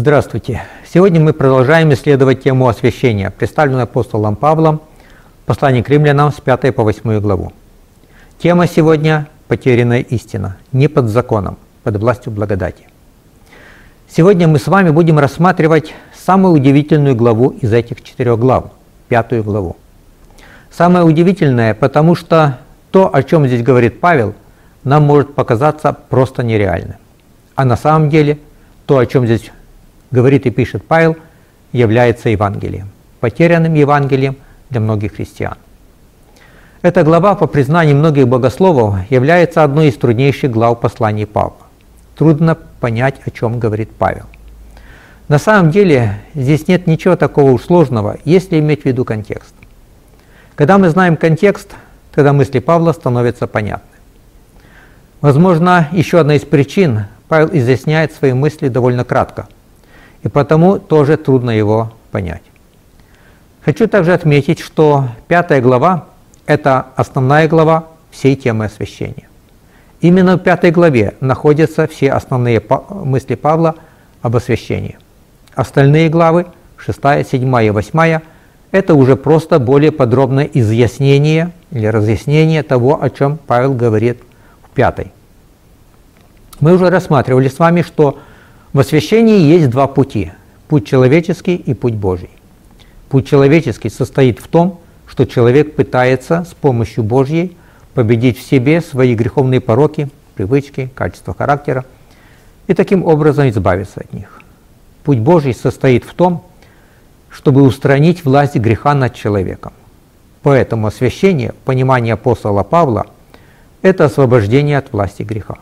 Здравствуйте! Сегодня мы продолжаем исследовать тему освящения, представленную апостолом Павлом в послании к римлянам с 5 по 8 главу. Тема сегодня – потерянная истина, не под законом, под властью благодати. Сегодня мы с вами будем рассматривать самую удивительную главу из этих четырех глав, пятую главу. Самое удивительное, потому что то, о чем здесь говорит Павел, нам может показаться просто нереальным. А на самом деле то, о чем здесь говорит и пишет Павел, является Евангелием, потерянным Евангелием для многих христиан. Эта глава, по признанию многих богословов, является одной из труднейших глав посланий Павла. Трудно понять, о чем говорит Павел. На самом деле здесь нет ничего такого уж сложного, если иметь в виду контекст. Когда мы знаем контекст, тогда мысли Павла становятся понятны. Возможно, еще одна из причин, Павел изъясняет свои мысли довольно кратко – и потому тоже трудно его понять. Хочу также отметить, что пятая глава – это основная глава всей темы освящения. Именно в пятой главе находятся все основные мысли Павла об освящении. Остальные главы, 6, 7 и 8, это уже просто более подробное изъяснение или разъяснение того, о чем Павел говорит в пятой. Мы уже рассматривали с вами, что в освящении есть два пути – путь человеческий и путь Божий. Путь человеческий состоит в том, что человек пытается с помощью Божьей победить в себе свои греховные пороки, привычки, качества характера и таким образом избавиться от них. Путь Божий состоит в том, чтобы устранить власть греха над человеком. Поэтому освящение, понимание апостола Павла – это освобождение от власти греха.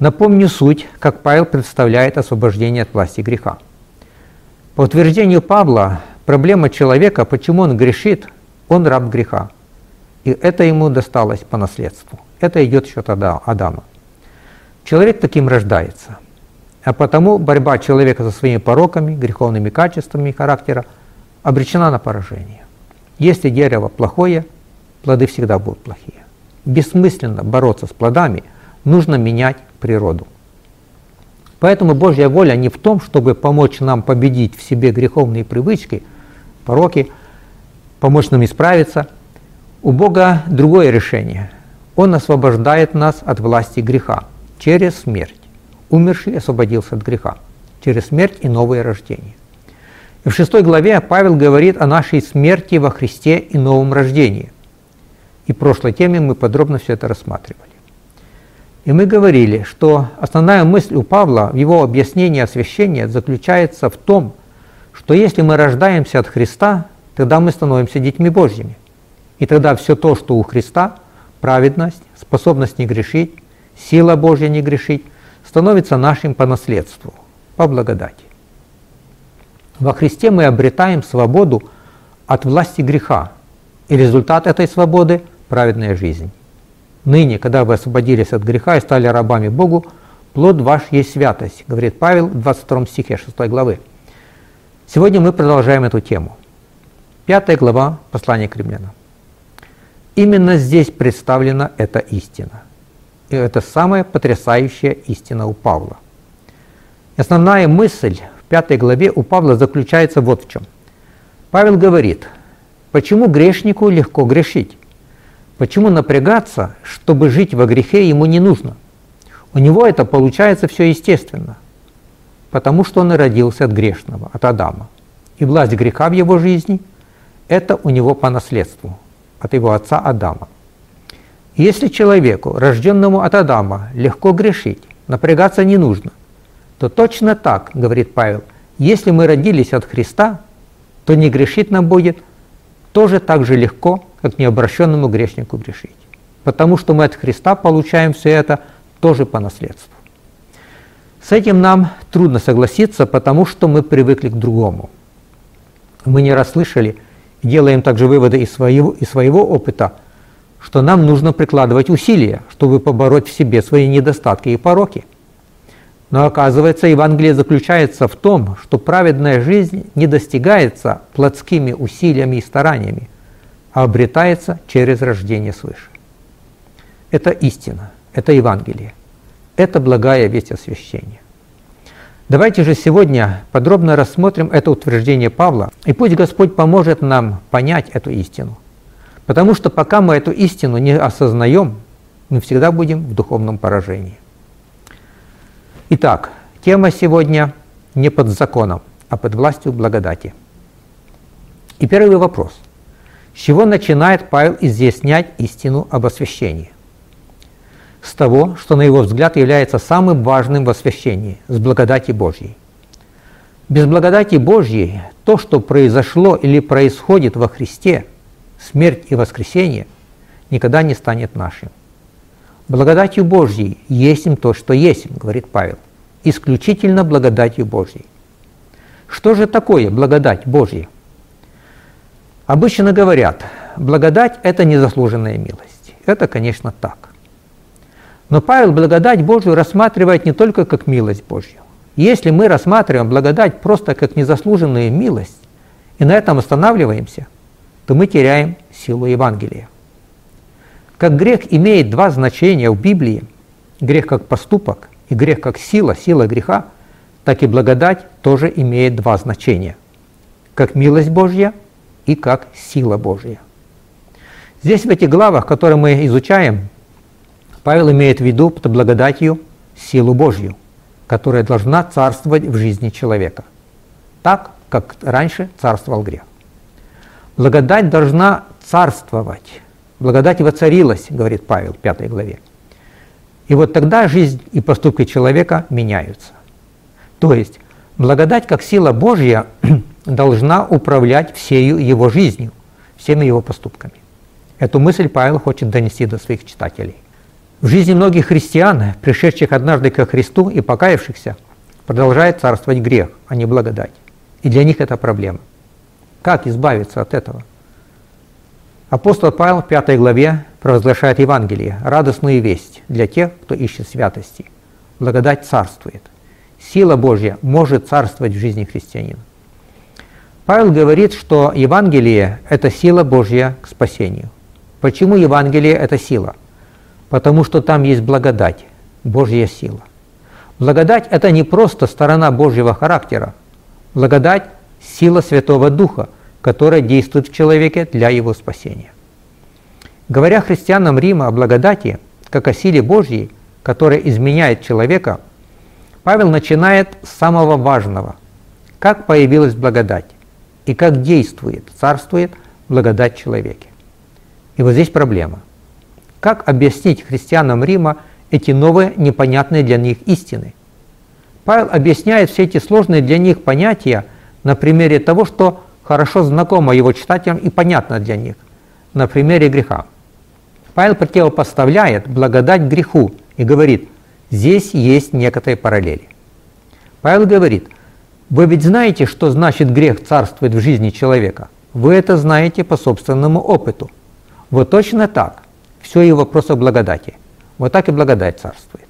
Напомню суть, как Павел представляет освобождение от власти греха. По утверждению Павла, проблема человека, почему он грешит, он раб греха. И это ему досталось по наследству. Это идет счет Адама. Человек таким рождается. А потому борьба человека со своими пороками, греховными качествами характера обречена на поражение. Если дерево плохое, плоды всегда будут плохие. Бессмысленно бороться с плодами, нужно менять природу. Поэтому Божья воля не в том, чтобы помочь нам победить в себе греховные привычки, пороки, помочь нам исправиться. У Бога другое решение. Он освобождает нас от власти греха через смерть. Умерший освободился от греха через смерть и новое рождение. И в шестой главе Павел говорит о нашей смерти во Христе и новом рождении. И в прошлой теме мы подробно все это рассматривали. И мы говорили, что основная мысль у Павла в его объяснении освящения заключается в том, что если мы рождаемся от Христа, тогда мы становимся детьми Божьими. И тогда все то, что у Христа, праведность, способность не грешить, сила Божья не грешить, становится нашим по наследству, по благодати. Во Христе мы обретаем свободу от власти греха, и результат этой свободы – праведная жизнь. Ныне, когда вы освободились от греха и стали рабами Богу, плод ваш есть святость, говорит Павел в 22 стихе 6 главы. Сегодня мы продолжаем эту тему. Пятая глава послания к римлянам. Именно здесь представлена эта истина. И это самая потрясающая истина у Павла. Основная мысль в пятой главе у Павла заключается вот в чем. Павел говорит, почему грешнику легко грешить? Почему напрягаться, чтобы жить во грехе, ему не нужно? У него это получается все естественно, потому что он и родился от грешного, от Адама. И власть греха в его жизни – это у него по наследству, от его отца Адама. Если человеку, рожденному от Адама, легко грешить, напрягаться не нужно, то точно так, говорит Павел, если мы родились от Христа, то не грешить нам будет тоже так же легко, как необращенному грешнику грешить. Потому что мы от Христа получаем все это тоже по наследству. С этим нам трудно согласиться, потому что мы привыкли к другому. Мы не расслышали делаем также выводы из своего, из своего опыта, что нам нужно прикладывать усилия, чтобы побороть в себе свои недостатки и пороки. Но оказывается, Евангелие заключается в том, что праведная жизнь не достигается плотскими усилиями и стараниями, а обретается через рождение свыше. Это истина, это Евангелие, это благая весть освящения. Давайте же сегодня подробно рассмотрим это утверждение Павла, и пусть Господь поможет нам понять эту истину. Потому что пока мы эту истину не осознаем, мы всегда будем в духовном поражении. Итак, тема сегодня не под законом, а под властью благодати. И первый вопрос. С чего начинает Павел изъяснять истину об освящении? С того, что на его взгляд является самым важным в освящении, с благодати Божьей. Без благодати Божьей то, что произошло или происходит во Христе, смерть и воскресение, никогда не станет нашим. Благодатью Божьей есть им то, что есть, говорит Павел, исключительно благодатью Божьей. Что же такое благодать Божья? Обычно говорят, благодать – это незаслуженная милость. Это, конечно, так. Но Павел благодать Божью рассматривает не только как милость Божью. Если мы рассматриваем благодать просто как незаслуженную милость и на этом останавливаемся, то мы теряем силу Евангелия. Как грех имеет два значения в Библии, грех как поступок и грех как сила, сила греха, так и благодать тоже имеет два значения, как милость Божья и как сила Божья. Здесь в этих главах, которые мы изучаем, Павел имеет в виду под благодатью силу Божью, которая должна царствовать в жизни человека, так, как раньше царствовал грех. Благодать должна царствовать. Благодать воцарилась, говорит Павел в 5 главе. И вот тогда жизнь и поступки человека меняются. То есть благодать как сила Божья должна управлять всею его жизнью, всеми его поступками. Эту мысль Павел хочет донести до своих читателей. В жизни многих христиан, пришедших однажды ко Христу и покаявшихся, продолжает царствовать грех, а не благодать. И для них это проблема. Как избавиться от этого? Апостол Павел в 5 главе провозглашает Евангелие, радостную весть для тех, кто ищет святости. Благодать царствует. Сила Божья может царствовать в жизни христианина. Павел говорит, что Евангелие – это сила Божья к спасению. Почему Евангелие – это сила? потому что там есть благодать, Божья сила. Благодать – это не просто сторона Божьего характера. Благодать – сила Святого Духа, которая действует в человеке для его спасения. Говоря христианам Рима о благодати, как о силе Божьей, которая изменяет человека, Павел начинает с самого важного – как появилась благодать и как действует, царствует благодать человеке. И вот здесь проблема – как объяснить христианам Рима эти новые, непонятные для них истины? Павел объясняет все эти сложные для них понятия на примере того, что хорошо знакомо его читателям и понятно для них, на примере греха. Павел противопоставляет благодать греху и говорит, здесь есть некоторые параллели. Павел говорит, вы ведь знаете, что значит грех царствует в жизни человека. Вы это знаете по собственному опыту. Вот точно так – все и в вопросах благодати. Вот так и благодать царствует.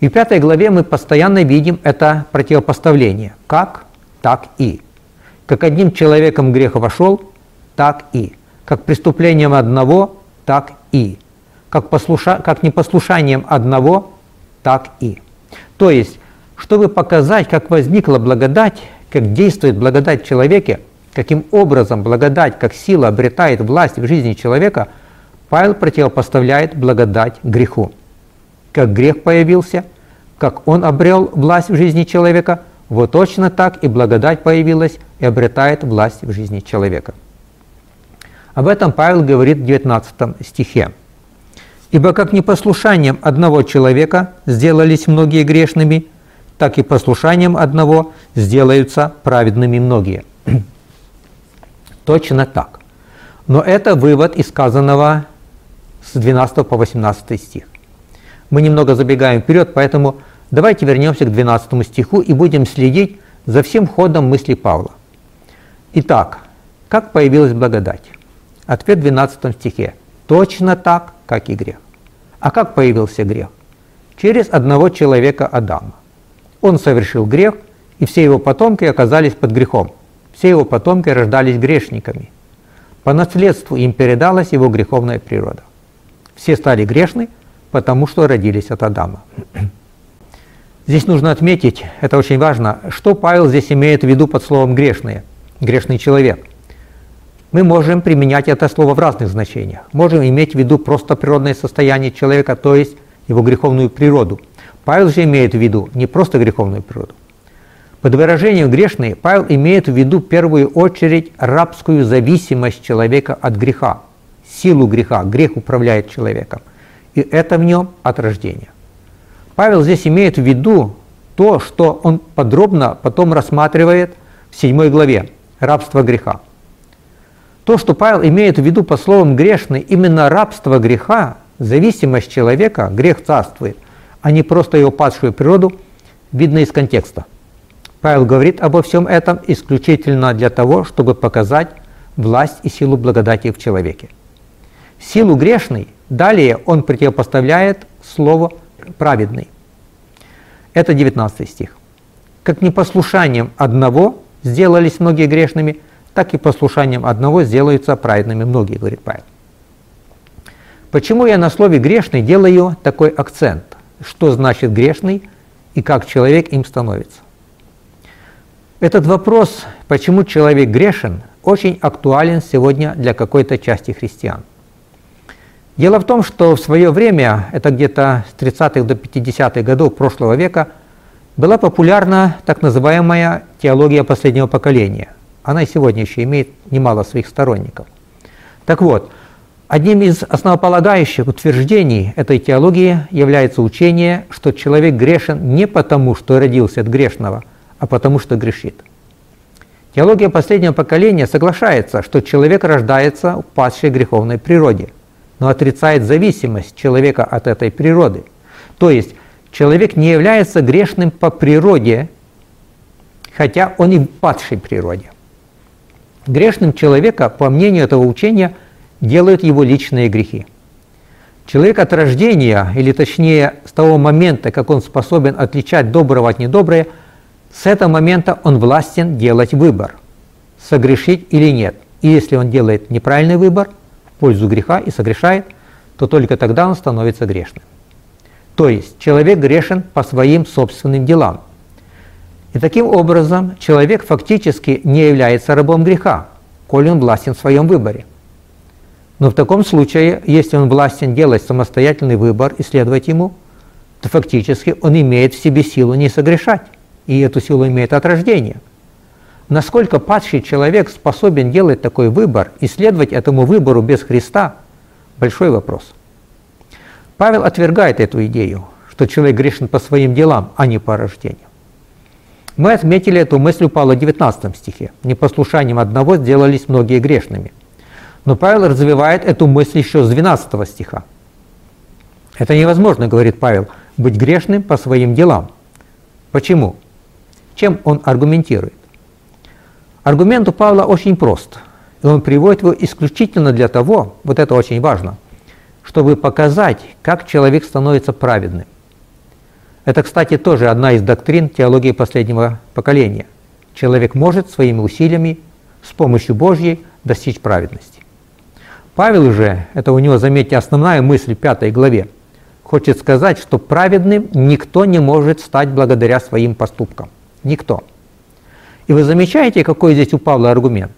И в пятой главе мы постоянно видим это противопоставление. Как, так и. Как одним человеком грех вошел, так и. Как преступлением одного, так и. Как, послуша... как непослушанием одного, так и. То есть, чтобы показать, как возникла благодать, как действует благодать в человеке, каким образом благодать как сила обретает власть в жизни человека – Павел противопоставляет благодать греху. Как грех появился, как он обрел власть в жизни человека, вот точно так и благодать появилась и обретает власть в жизни человека. Об этом Павел говорит в 19 стихе. «Ибо как непослушанием одного человека сделались многие грешными, так и послушанием одного сделаются праведными многие». Точно так. Но это вывод из сказанного с 12 по 18 стих. Мы немного забегаем вперед, поэтому давайте вернемся к 12 стиху и будем следить за всем ходом мысли Павла. Итак, как появилась благодать? Ответ в 12 стихе. Точно так, как и грех. А как появился грех? Через одного человека Адама. Он совершил грех, и все его потомки оказались под грехом. Все его потомки рождались грешниками. По наследству им передалась его греховная природа. Все стали грешны, потому что родились от Адама. Здесь нужно отметить, это очень важно, что Павел здесь имеет в виду под словом «грешные», «грешный человек». Мы можем применять это слово в разных значениях. Можем иметь в виду просто природное состояние человека, то есть его греховную природу. Павел же имеет в виду не просто греховную природу. Под выражением «грешный» Павел имеет в виду в первую очередь рабскую зависимость человека от греха, силу греха. Грех управляет человеком. И это в нем от рождения. Павел здесь имеет в виду то, что он подробно потом рассматривает в 7 главе «Рабство греха». То, что Павел имеет в виду по словам «грешный», именно рабство греха, зависимость человека, грех царствует, а не просто его падшую природу, видно из контекста. Павел говорит обо всем этом исключительно для того, чтобы показать власть и силу благодати в человеке. Силу грешной далее он противопоставляет слово праведный. Это 19 стих. Как непослушанием одного сделались многие грешными, так и послушанием одного сделаются праведными многие, говорит Павел. Почему я на слове «грешный» делаю такой акцент? Что значит «грешный» и как человек им становится? Этот вопрос, почему человек грешен, очень актуален сегодня для какой-то части христиан – Дело в том, что в свое время, это где-то с 30-х до 50-х годов прошлого века, была популярна так называемая теология последнего поколения. Она и сегодня еще имеет немало своих сторонников. Так вот, одним из основополагающих утверждений этой теологии является учение, что человек грешен не потому, что родился от грешного, а потому, что грешит. Теология последнего поколения соглашается, что человек рождается в падшей греховной природе – но отрицает зависимость человека от этой природы. То есть человек не является грешным по природе, хотя он и в падшей природе. Грешным человека, по мнению этого учения, делают его личные грехи. Человек от рождения, или точнее с того момента, как он способен отличать доброго от недоброго, с этого момента он властен делать выбор, согрешить или нет. И если он делает неправильный выбор – пользу греха и согрешает, то только тогда он становится грешным. То есть человек грешен по своим собственным делам. И таким образом человек фактически не является рабом греха, коли он властен в своем выборе. Но в таком случае, если он властен делать самостоятельный выбор и следовать ему, то фактически он имеет в себе силу не согрешать, и эту силу имеет от рождения – Насколько падший человек способен делать такой выбор и следовать этому выбору без Христа – большой вопрос. Павел отвергает эту идею, что человек грешен по своим делам, а не по рождению. Мы отметили эту мысль у Павла в 19 стихе. «Непослушанием одного сделались многие грешными». Но Павел развивает эту мысль еще с 12 стиха. Это невозможно, говорит Павел, быть грешным по своим делам. Почему? Чем он аргументирует? Аргумент у Павла очень прост. И он приводит его исключительно для того, вот это очень важно, чтобы показать, как человек становится праведным. Это, кстати, тоже одна из доктрин теологии последнего поколения. Человек может своими усилиями с помощью Божьей достичь праведности. Павел же, это у него, заметьте, основная мысль в пятой главе, хочет сказать, что праведным никто не может стать благодаря своим поступкам. Никто. И вы замечаете, какой здесь у Павла аргумент?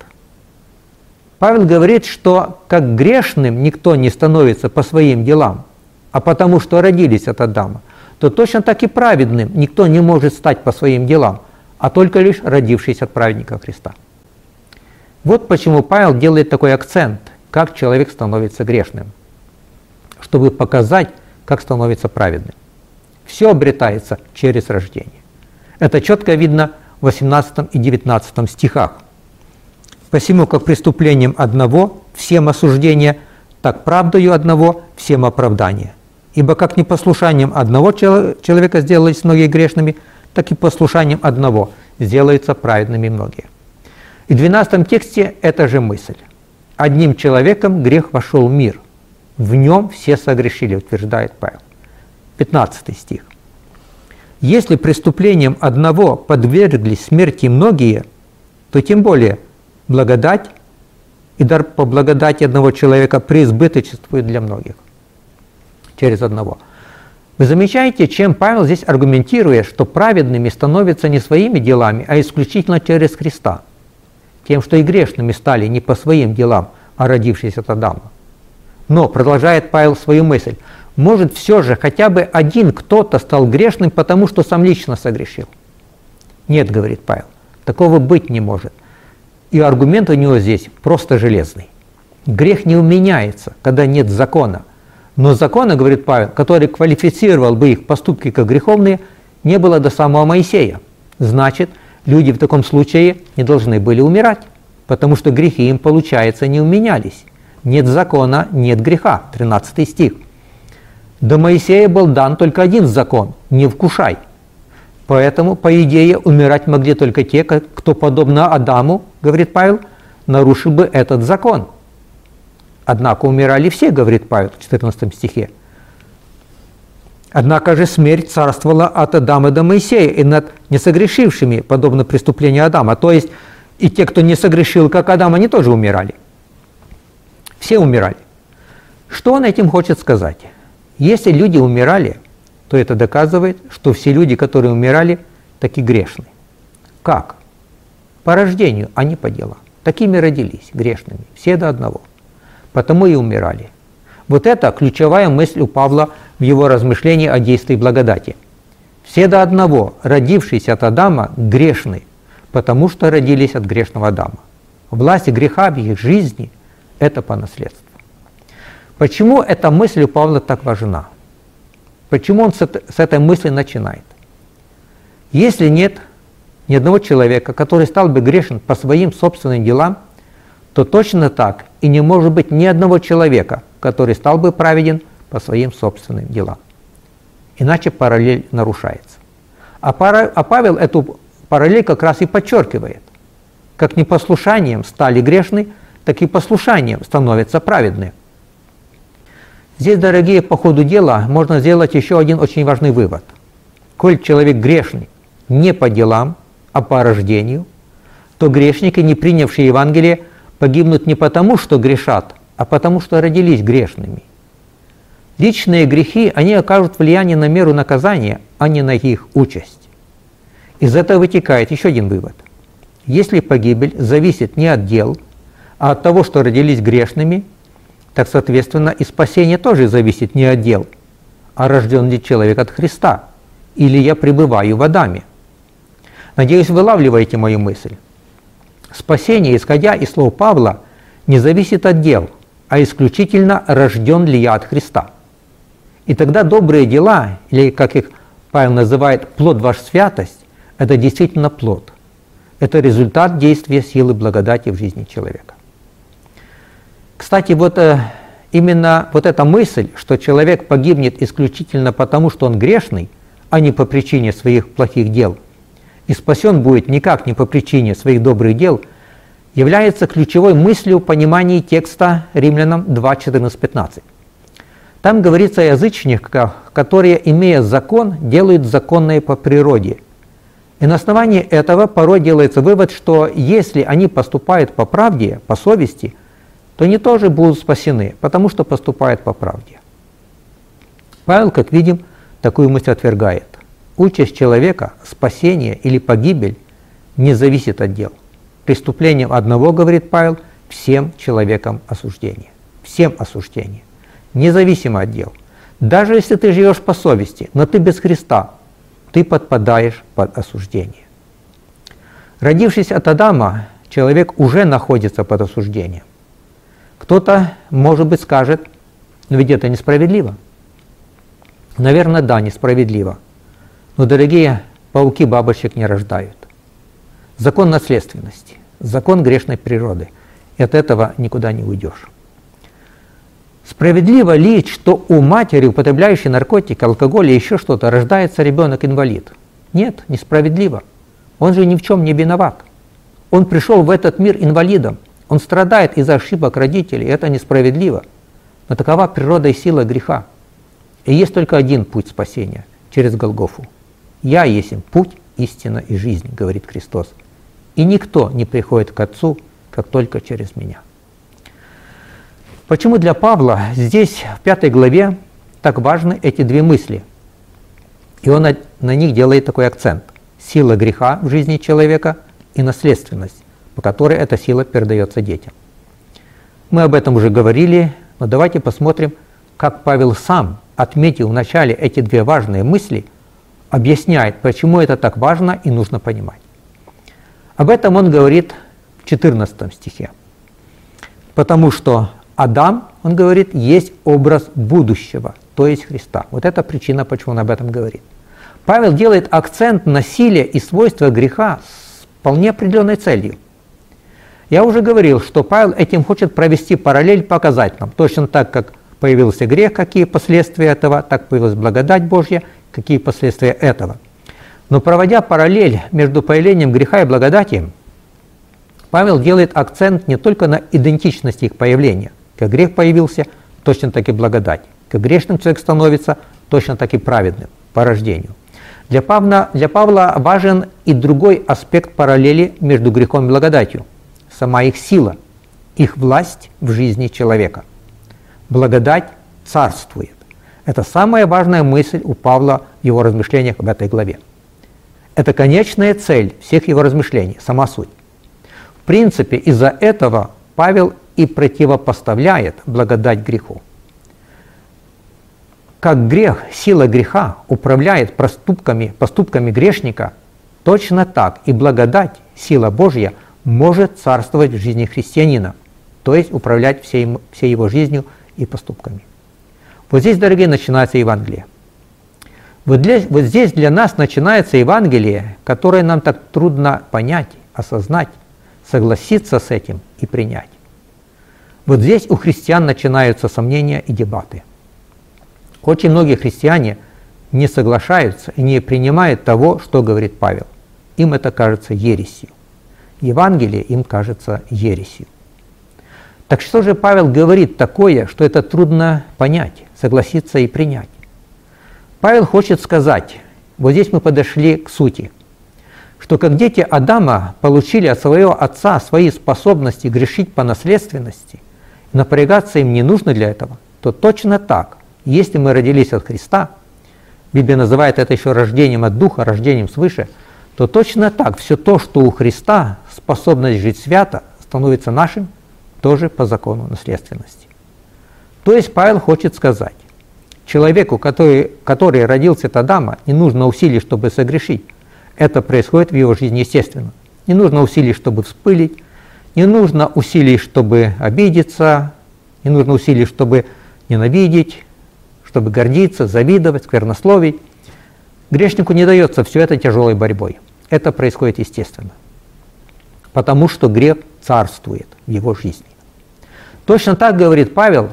Павел говорит, что как грешным никто не становится по своим делам, а потому что родились от Адама, то точно так и праведным никто не может стать по своим делам, а только лишь родившись от праведника Христа. Вот почему Павел делает такой акцент, как человек становится грешным, чтобы показать, как становится праведным. Все обретается через рождение. Это четко видно 18 и 19 стихах. «Посему, как преступлением одного всем осуждение, так правдою одного всем оправдание. Ибо как непослушанием одного человека сделались многие грешными, так и послушанием одного сделаются праведными многие». И в 12 тексте эта же мысль. «Одним человеком грех вошел в мир, в нем все согрешили», утверждает Павел. 15 стих. Если преступлением одного подверглись смерти многие, то тем более благодать и дар по благодати одного человека преизбыточествует для многих через одного. Вы замечаете, чем Павел здесь аргументирует, что праведными становятся не своими делами, а исключительно через Христа. Тем, что и грешными стали не по своим делам, а родившись от Адама. Но, продолжает Павел свою мысль, может все же хотя бы один кто-то стал грешным, потому что сам лично согрешил. Нет, говорит Павел, такого быть не может. И аргумент у него здесь просто железный. Грех не уменяется, когда нет закона. Но закона, говорит Павел, который квалифицировал бы их поступки как греховные, не было до самого Моисея. Значит, люди в таком случае не должны были умирать, потому что грехи им, получается, не уменялись. Нет закона, нет греха. 13 стих. До Моисея был дан только один закон – не вкушай. Поэтому, по идее, умирать могли только те, кто, подобно Адаму, говорит Павел, нарушил бы этот закон – Однако умирали все, говорит Павел в 14 стихе. Однако же смерть царствовала от Адама до Моисея и над несогрешившими, подобно преступлению Адама. То есть и те, кто не согрешил, как Адам, они тоже умирали. Все умирали. Что он этим хочет сказать? Если люди умирали, то это доказывает, что все люди, которые умирали, таки грешны. Как? По рождению, а не по делам. Такими родились, грешными, все до одного потому и умирали. Вот это ключевая мысль у Павла в его размышлении о действии благодати. Все до одного, родившиеся от Адама, грешны, потому что родились от грешного Адама. Власть греха в их жизни – это по наследству. Почему эта мысль у Павла так важна? Почему он с этой мысли начинает? Если нет ни одного человека, который стал бы грешен по своим собственным делам, то точно так и не может быть ни одного человека, который стал бы праведен по своим собственным делам. Иначе параллель нарушается. А, пара, а Павел эту параллель как раз и подчеркивает. Как непослушанием стали грешны, так и послушанием становятся праведны. Здесь, дорогие, по ходу дела можно сделать еще один очень важный вывод. Коль человек грешный не по делам, а по рождению, то грешники, не принявшие Евангелие, погибнут не потому, что грешат, а потому, что родились грешными. Личные грехи, они окажут влияние на меру наказания, а не на их участь. Из этого вытекает еще один вывод. Если погибель зависит не от дел, а от того, что родились грешными, так, соответственно, и спасение тоже зависит не от дел, а рожден ли человек от Христа, или я пребываю в Адаме. Надеюсь, вылавливаете мою мысль. Спасение, исходя из слов Павла, не зависит от дел, а исключительно рожден ли я от Христа. И тогда добрые дела, или как их Павел называет плод ваш святость, это действительно плод. Это результат действия силы благодати в жизни человека. Кстати, вот э, именно вот эта мысль, что человек погибнет исключительно потому, что он грешный, а не по причине своих плохих дел – и спасен будет никак не по причине своих добрых дел, является ключевой мыслью понимания текста Римлянам 2, 14, 15. Там говорится о язычниках, которые, имея закон, делают законное по природе. И на основании этого порой делается вывод, что если они поступают по правде, по совести, то они тоже будут спасены, потому что поступают по правде. Павел, как видим, такую мысль отвергает. Участь человека, спасение или погибель не зависит от дел. Преступлением одного, говорит Павел, всем человекам осуждение. Всем осуждение. Независимо от дел. Даже если ты живешь по совести, но ты без Христа, ты подпадаешь под осуждение. Родившись от Адама, человек уже находится под осуждением. Кто-то, может быть, скажет, но ведь это несправедливо. Наверное, да, несправедливо. Но, дорогие, пауки бабочек не рождают. Закон наследственности, закон грешной природы. И от этого никуда не уйдешь. Справедливо ли, что у матери, употребляющей наркотики, алкоголь и еще что-то, рождается ребенок-инвалид? Нет, несправедливо. Он же ни в чем не виноват. Он пришел в этот мир инвалидом. Он страдает из-за ошибок родителей. Это несправедливо. Но такова природа и сила греха. И есть только один путь спасения – через Голгофу. «Я есть путь, истина и жизнь», — говорит Христос. «И никто не приходит к Отцу, как только через Меня». Почему для Павла здесь, в пятой главе, так важны эти две мысли? И он на них делает такой акцент. Сила греха в жизни человека и наследственность, по которой эта сила передается детям. Мы об этом уже говорили, но давайте посмотрим, как Павел сам, отметил в начале эти две важные мысли, объясняет, почему это так важно и нужно понимать. Об этом он говорит в 14 стихе. Потому что Адам, он говорит, есть образ будущего, то есть Христа. Вот это причина, почему он об этом говорит. Павел делает акцент на силе и свойства греха с вполне определенной целью. Я уже говорил, что Павел этим хочет провести параллель, показать нам, точно так, как появился грех, какие последствия этого, так появилась благодать Божья, какие последствия этого. Но проводя параллель между появлением греха и благодати, Павел делает акцент не только на идентичности их появления, как грех появился, точно так и благодать. Как грешным человек становится, точно так и праведным по рождению. Для Павла, для Павла важен и другой аспект параллели между грехом и благодатью. Сама их сила, их власть в жизни человека. Благодать царствует. Это самая важная мысль у Павла в его размышлениях в этой главе. Это конечная цель всех его размышлений, сама суть. В принципе, из-за этого Павел и противопоставляет благодать греху. Как грех, сила греха управляет проступками, поступками грешника, точно так и благодать, сила Божья, может царствовать в жизни христианина, то есть управлять всей, всей его жизнью и поступками. Вот здесь, дорогие, начинается Евангелие. Вот, для, вот здесь для нас начинается Евангелие, которое нам так трудно понять, осознать, согласиться с этим и принять. Вот здесь у христиан начинаются сомнения и дебаты. Очень многие христиане не соглашаются и не принимают того, что говорит Павел. Им это кажется ересью. Евангелие им кажется ересью. Так что же Павел говорит такое, что это трудно понять, согласиться и принять? Павел хочет сказать, вот здесь мы подошли к сути, что как дети Адама получили от своего отца свои способности грешить по наследственности – напрягаться им не нужно для этого, то точно так, если мы родились от Христа, Библия называет это еще рождением от Духа, рождением свыше, то точно так все то, что у Христа способность жить свято, становится нашим тоже по закону наследственности. То есть Павел хочет сказать, человеку, который, который родился от Адама, не нужно усилий, чтобы согрешить. Это происходит в его жизни естественно. Не нужно усилий, чтобы вспылить, не нужно усилий, чтобы обидеться, не нужно усилий, чтобы ненавидеть, чтобы гордиться, завидовать, сквернословить. Грешнику не дается все это тяжелой борьбой. Это происходит естественно. Потому что грех царствует в его жизни. Точно так говорит Павел,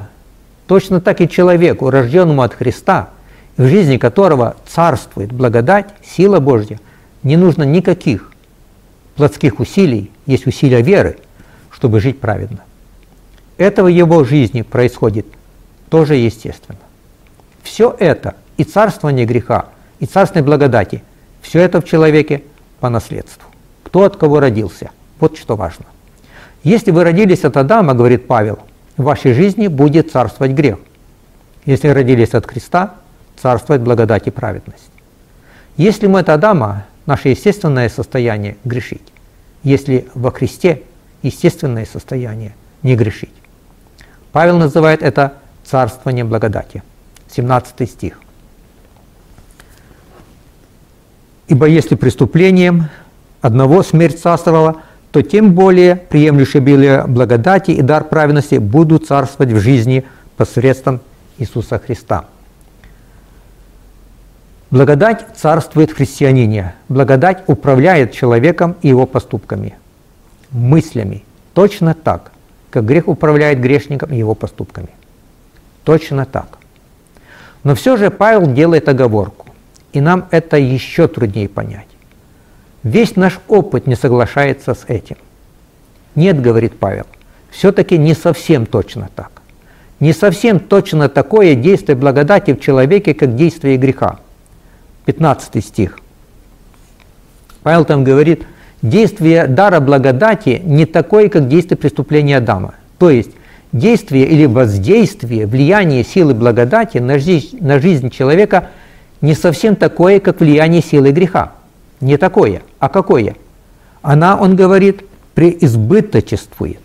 точно так и человеку, рожденному от Христа, в жизни которого царствует благодать, сила Божья, не нужно никаких плотских усилий, есть усилия веры, чтобы жить праведно. Это в его жизни происходит тоже естественно. Все это, и царствование греха, и царственной благодати, все это в человеке по наследству. Кто от кого родился, вот что важно. Если вы родились от Адама, говорит Павел, в вашей жизни будет царствовать грех. Если родились от Христа, царствует благодать и праведность. Если мы от Адама, наше естественное состояние грешить. Если во Христе естественное состояние, не грешить. Павел называет это царствование благодати. 17 стих. Ибо если преступлением одного смерть царствовала, то тем более приемлющие были благодати и дар праведности будут царствовать в жизни посредством Иисуса Христа. Благодать царствует в христианине. Благодать управляет человеком и его поступками – мыслями. Точно так, как грех управляет грешником и его поступками. Точно так. Но все же Павел делает оговорку, и нам это еще труднее понять. Весь наш опыт не соглашается с этим. Нет, говорит Павел, все-таки не совсем точно так. Не совсем точно такое действие благодати в человеке, как действие греха. 15 стих. Павел там говорит – действие дара благодати не такое, как действие преступления Адама. То есть действие или воздействие, влияние силы благодати на жизнь, на жизнь человека не совсем такое, как влияние силы греха. Не такое, а какое? Она, он говорит, преизбыточествует.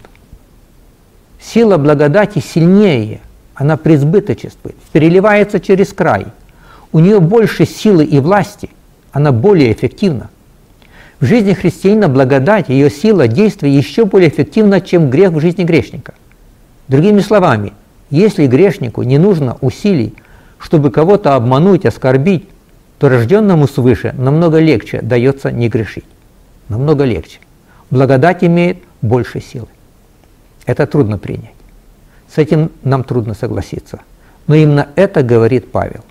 Сила благодати сильнее, она преизбыточествует, переливается через край. У нее больше силы и власти, она более эффективна. В жизни христианина благодать, ее сила действия еще более эффективна, чем грех в жизни грешника. Другими словами, если грешнику не нужно усилий, чтобы кого-то обмануть, оскорбить, то рожденному свыше намного легче дается не грешить. Намного легче. Благодать имеет больше силы. Это трудно принять. С этим нам трудно согласиться. Но именно это говорит Павел.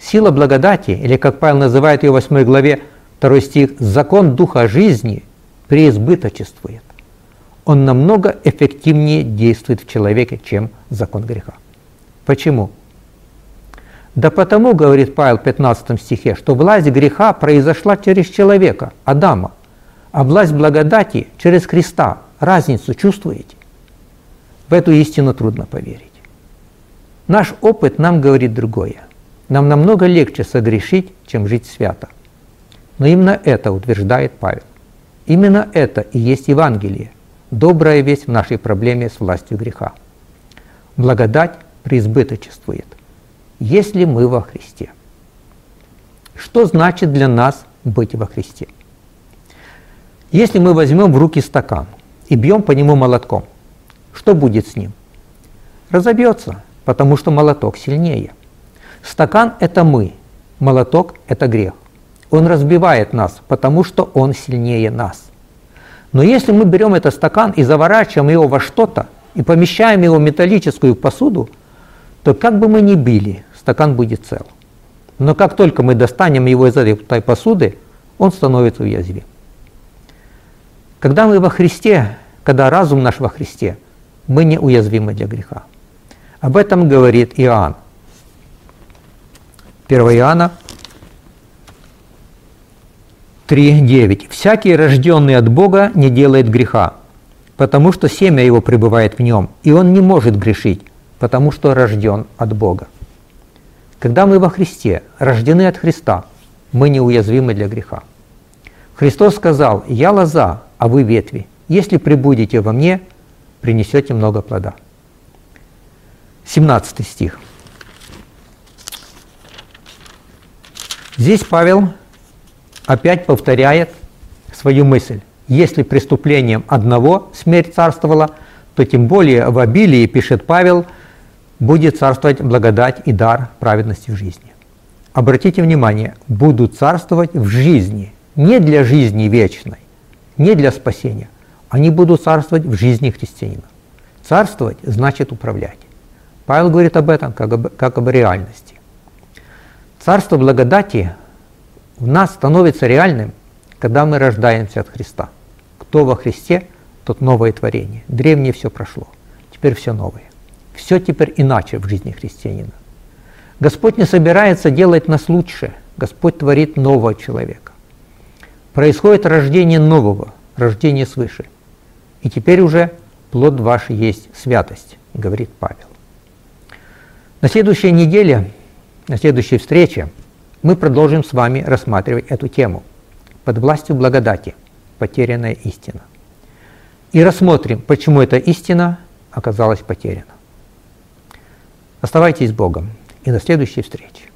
Сила благодати, или как Павел называет ее в 8 главе, 2 стих, закон духа жизни преизбыточествует. Он намного эффективнее действует в человеке, чем закон греха. Почему? Да потому, говорит Павел в 15 стихе, что власть греха произошла через человека, Адама, а власть благодати через Христа. Разницу чувствуете? В эту истину трудно поверить. Наш опыт нам говорит другое. Нам намного легче согрешить, чем жить свято. Но именно это утверждает Павел. Именно это и есть Евангелие, добрая весть в нашей проблеме с властью греха. Благодать преизбыточествует если мы во Христе. Что значит для нас быть во Христе? Если мы возьмем в руки стакан и бьем по нему молотком, что будет с ним? Разобьется, потому что молоток сильнее. Стакан – это мы, молоток – это грех. Он разбивает нас, потому что он сильнее нас. Но если мы берем этот стакан и заворачиваем его во что-то, и помещаем его в металлическую посуду, то как бы мы ни били, стакан будет цел. Но как только мы достанем его из этой посуды, он становится уязвим. Когда мы во Христе, когда разум наш во Христе, мы не уязвимы для греха. Об этом говорит Иоанн. 1 Иоанна 3.9. «Всякий, рожденный от Бога, не делает греха, потому что семя его пребывает в нем, и он не может грешить, потому что рожден от Бога». Когда мы во Христе, рождены от Христа, мы неуязвимы для греха. Христос сказал, «Я лоза, а вы ветви. Если прибудете во мне, принесете много плода». 17 стих. Здесь Павел опять повторяет свою мысль. Если преступлением одного смерть царствовала, то тем более в обилии, пишет Павел, будет царствовать благодать и дар праведности в жизни. Обратите внимание, будут царствовать в жизни, не для жизни вечной, не для спасения. Они будут царствовать в жизни христианина. Царствовать значит управлять. Павел говорит об этом как об, как об реальности. Царство благодати в нас становится реальным, когда мы рождаемся от Христа. Кто во Христе, тот новое творение. Древнее все прошло, теперь все новое. Все теперь иначе в жизни христианина. Господь не собирается делать нас лучше. Господь творит нового человека. Происходит рождение нового, рождение свыше. И теперь уже плод ваш есть святость, говорит Павел. На следующей неделе, на следующей встрече мы продолжим с вами рассматривать эту тему под властью благодати, потерянная истина. И рассмотрим, почему эта истина оказалась потеряна. Оставайтесь с Богом и до следующей встречи.